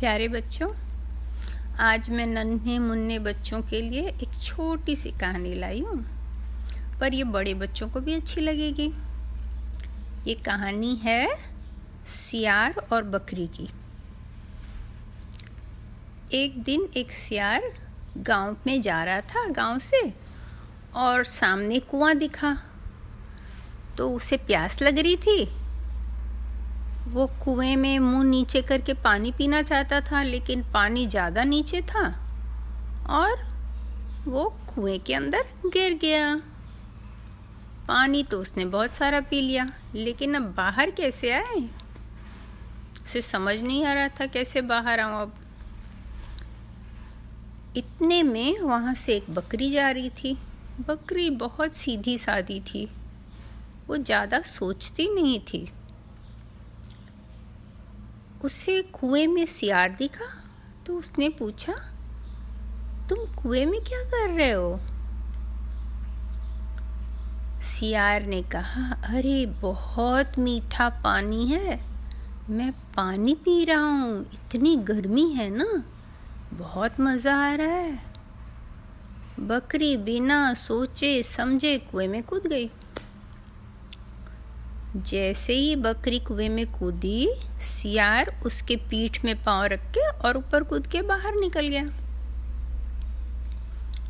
प्यारे बच्चों, आज मैं नन्हे मुन्ने बच्चों के लिए एक छोटी सी कहानी लाई हूँ, पर ये बड़े बच्चों को भी अच्छी लगेगी। ये कहानी है सियार और बकरी की। एक दिन एक सियार गाँव में जा रहा था, गाँव से, और सामने कुआँ दिखा तो उसे प्यास लग रही थी वो कुएँ में मुँह नीचे करके पानी पीना चाहता था, लेकिन पानी ज़्यादा नीचे था और वो कुएँ के अंदर गिर गया। पानी तो उसने बहुत सारा पी लिया, लेकिन अब बाहर कैसे आए? उसे समझ नहीं आ रहा था कैसे बाहर आऊँ अब। इतने में वहाँ से एक बकरी जा रही थी। बकरी बहुत सीधी सादी थी। वो ज़्यादा सोचती नहीं थी। उसे कुएँ में सियार दिखा तो उसने पूछा, तुम कुएँ में क्या कर रहे हो? सियार ने कहा, अरे, बहुत मीठा पानी है। मैं पानी पी रहा हूँ। इतनी गर्मी है ना। बहुत मज़ा आ रहा है। बकरी बिना सोचे समझे कुएँ में कूद गई। जैसे ही बकरी कुएँ में कूदी, सियार उसके पीठ में पाँव रख के और ऊपर कूद के बाहर निकल गया।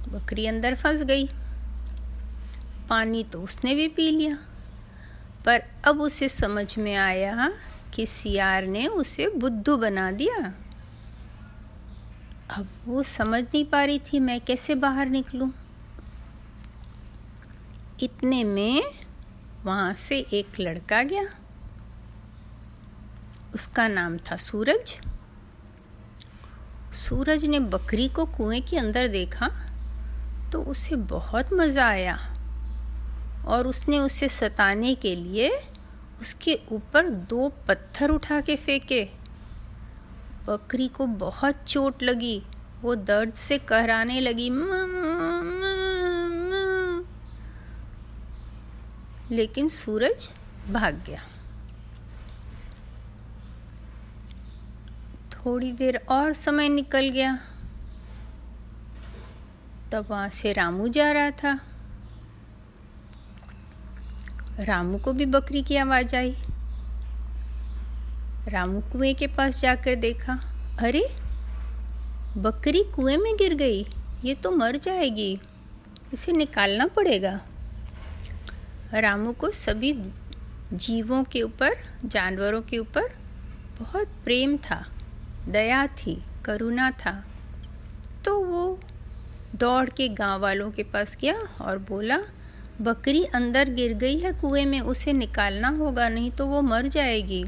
बकरी अंदर फंस गई। पानी तो उसने भी पी लिया। पर अब उसे समझ में आया कि सियार ने उसे बुद्धू बना दिया। अब वो समझ नहीं पा रही थी, मैं कैसे बाहर निकलूं? इतने में वहाँ से एक लड़का गया। उसका नाम था सूरज। सूरज ने बकरी को कुएँ के अंदर देखा तो उसे बहुत मज़ा आया और उसने उसे सताने के लिए उसके ऊपर दो पत्थर उठा के फेंके। बकरी को बहुत चोट लगी, वो दर्द से कहराने लगी लेकिन सूरज भाग गया। थोड़ी देर और समय निकल गया। तब वहाँ से रामू जा रहा था। रामू को भी बकरी की आवाज़ आई। रामू कुएँ के पास जाकर देखा, अरे, बकरी कुएँ में गिर गई, ये तो मर जाएगी, इसे निकालना पड़ेगा। रामू को सभी जीवों के ऊपर, जानवरों के ऊपर बहुत प्रेम था, दया थी, करुणा था। तो वो दौड़ के गाँव वालों के पास गया और बोला, बकरी अंदर गिर गई है, कुएँ में उसे निकालना होगा, नहीं तो वो मर जाएगी।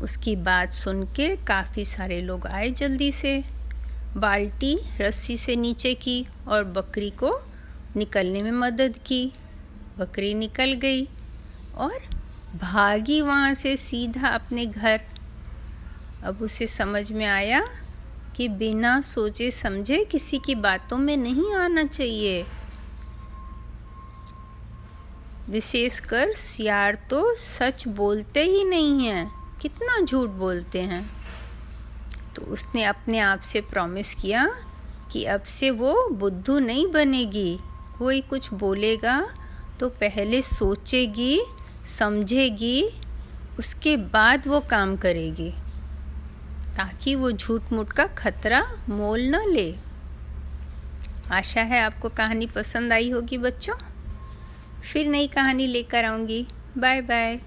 उसकी बात सुन के काफ़ी सारे लोग आए जल्दी से। बाल्टी रस्सी से नीचे की और बकरी को निकलने में मदद की। बकरी निकल गई और भागी वहाँ से सीधा अपने घर। अब उसे समझ में आया कि बिना सोचे समझे किसी की बातों में नहीं आना चाहिए। विशेषकर सियार तो सच बोलते ही नहीं हैं। कितना झूठ बोलते हैं। तो उसने अपने आप से प्रॉमिस किया कि अब से वो बुद्धू नहीं बनेगी। कोई कुछ बोलेगा तो पहले सोचेगी, समझेगी, उसके बाद वो काम करेगी, ताकि वो झूठ मूठ का खतरा मोल न ले। आशा है आपको कहानी पसंद आई होगी बच्चों। फिर नई कहानी लेकर आऊँगी। Bye bye